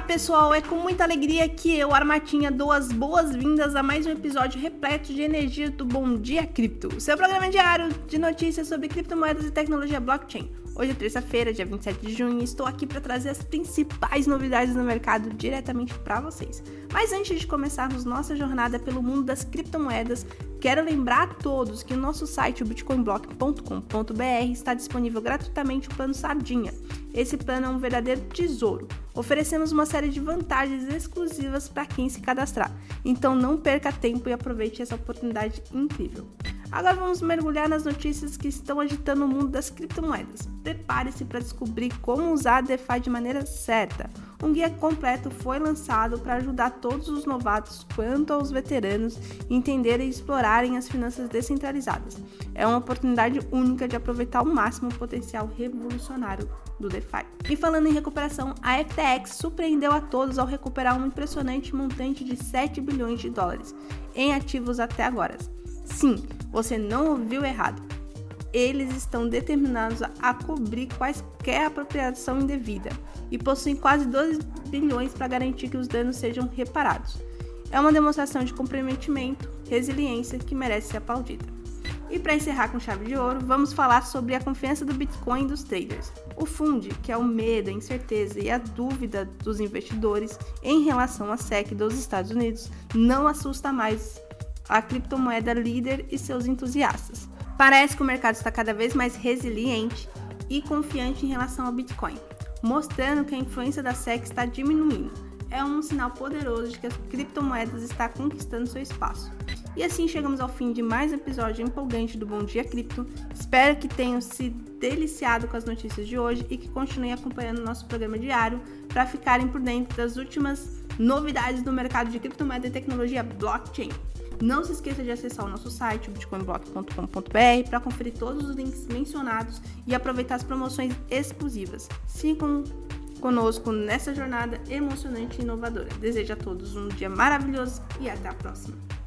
Olá pessoal, é com muita alegria que eu, Armatinha, dou as boas-vindas a mais um episódio repleto de energia do Bom Dia Cripto, seu programa diário de notícias sobre criptomoedas e tecnologia blockchain. Hoje é terça-feira, dia 27 de junho, e estou aqui para trazer as principais novidades do mercado diretamente para vocês. Mas antes de começarmos nossa jornada pelo mundo das criptomoedas, quero lembrar a todos que o nosso site, o bitcoinblock.com.br, está disponível gratuitamente o plano Sardinha. Esse plano é um verdadeiro tesouro. Oferecemos uma série de vantagens exclusivas para quem se cadastrar. Então não perca tempo e aproveite essa oportunidade incrível. Agora vamos mergulhar nas notícias que estão agitando o mundo das criptomoedas. Prepare-se para descobrir como usar a DeFi de maneira certa. Um guia completo foi lançado para ajudar todos os novatos quanto aos veteranos entenderem e explorarem as finanças descentralizadas. É uma oportunidade única de aproveitar ao máximo o potencial revolucionário do DeFi. E falando em recuperação, a FTX surpreendeu a todos ao recuperar um impressionante montante de 7 bilhões de dólares em ativos até agora. Sim, você não ouviu errado. Eles estão determinados a cobrir quaisquer apropriação indevida e possuem quase 2 bilhões para garantir que os danos sejam reparados. É uma demonstração de comprometimento, resiliência que merece ser aplaudida. E para encerrar com chave de ouro, vamos falar sobre a confiança do Bitcoin dos traders. O FUND, que é o medo, a incerteza e a dúvida dos investidores em relação à SEC dos Estados Unidos, não assusta mais a criptomoeda líder e seus entusiastas. Parece que o mercado está cada vez mais resiliente e confiante em relação ao Bitcoin, mostrando que a influência da SEC está diminuindo. É um sinal poderoso de que as criptomoedas estão conquistando seu espaço. E assim chegamos ao fim de mais um episódio empolgante do Bom Dia Cripto. Espero que tenham se deliciado com as notícias de hoje e que continuem acompanhando nosso programa diário para ficarem por dentro das últimas novidades do mercado de criptomoeda e tecnologia blockchain. Não se esqueça de acessar o nosso site, bitcoinblock.com.br, para conferir todos os links mencionados e aproveitar as promoções exclusivas. Sigam conosco nessa jornada emocionante e inovadora. Desejo a todos um dia maravilhoso e até a próxima!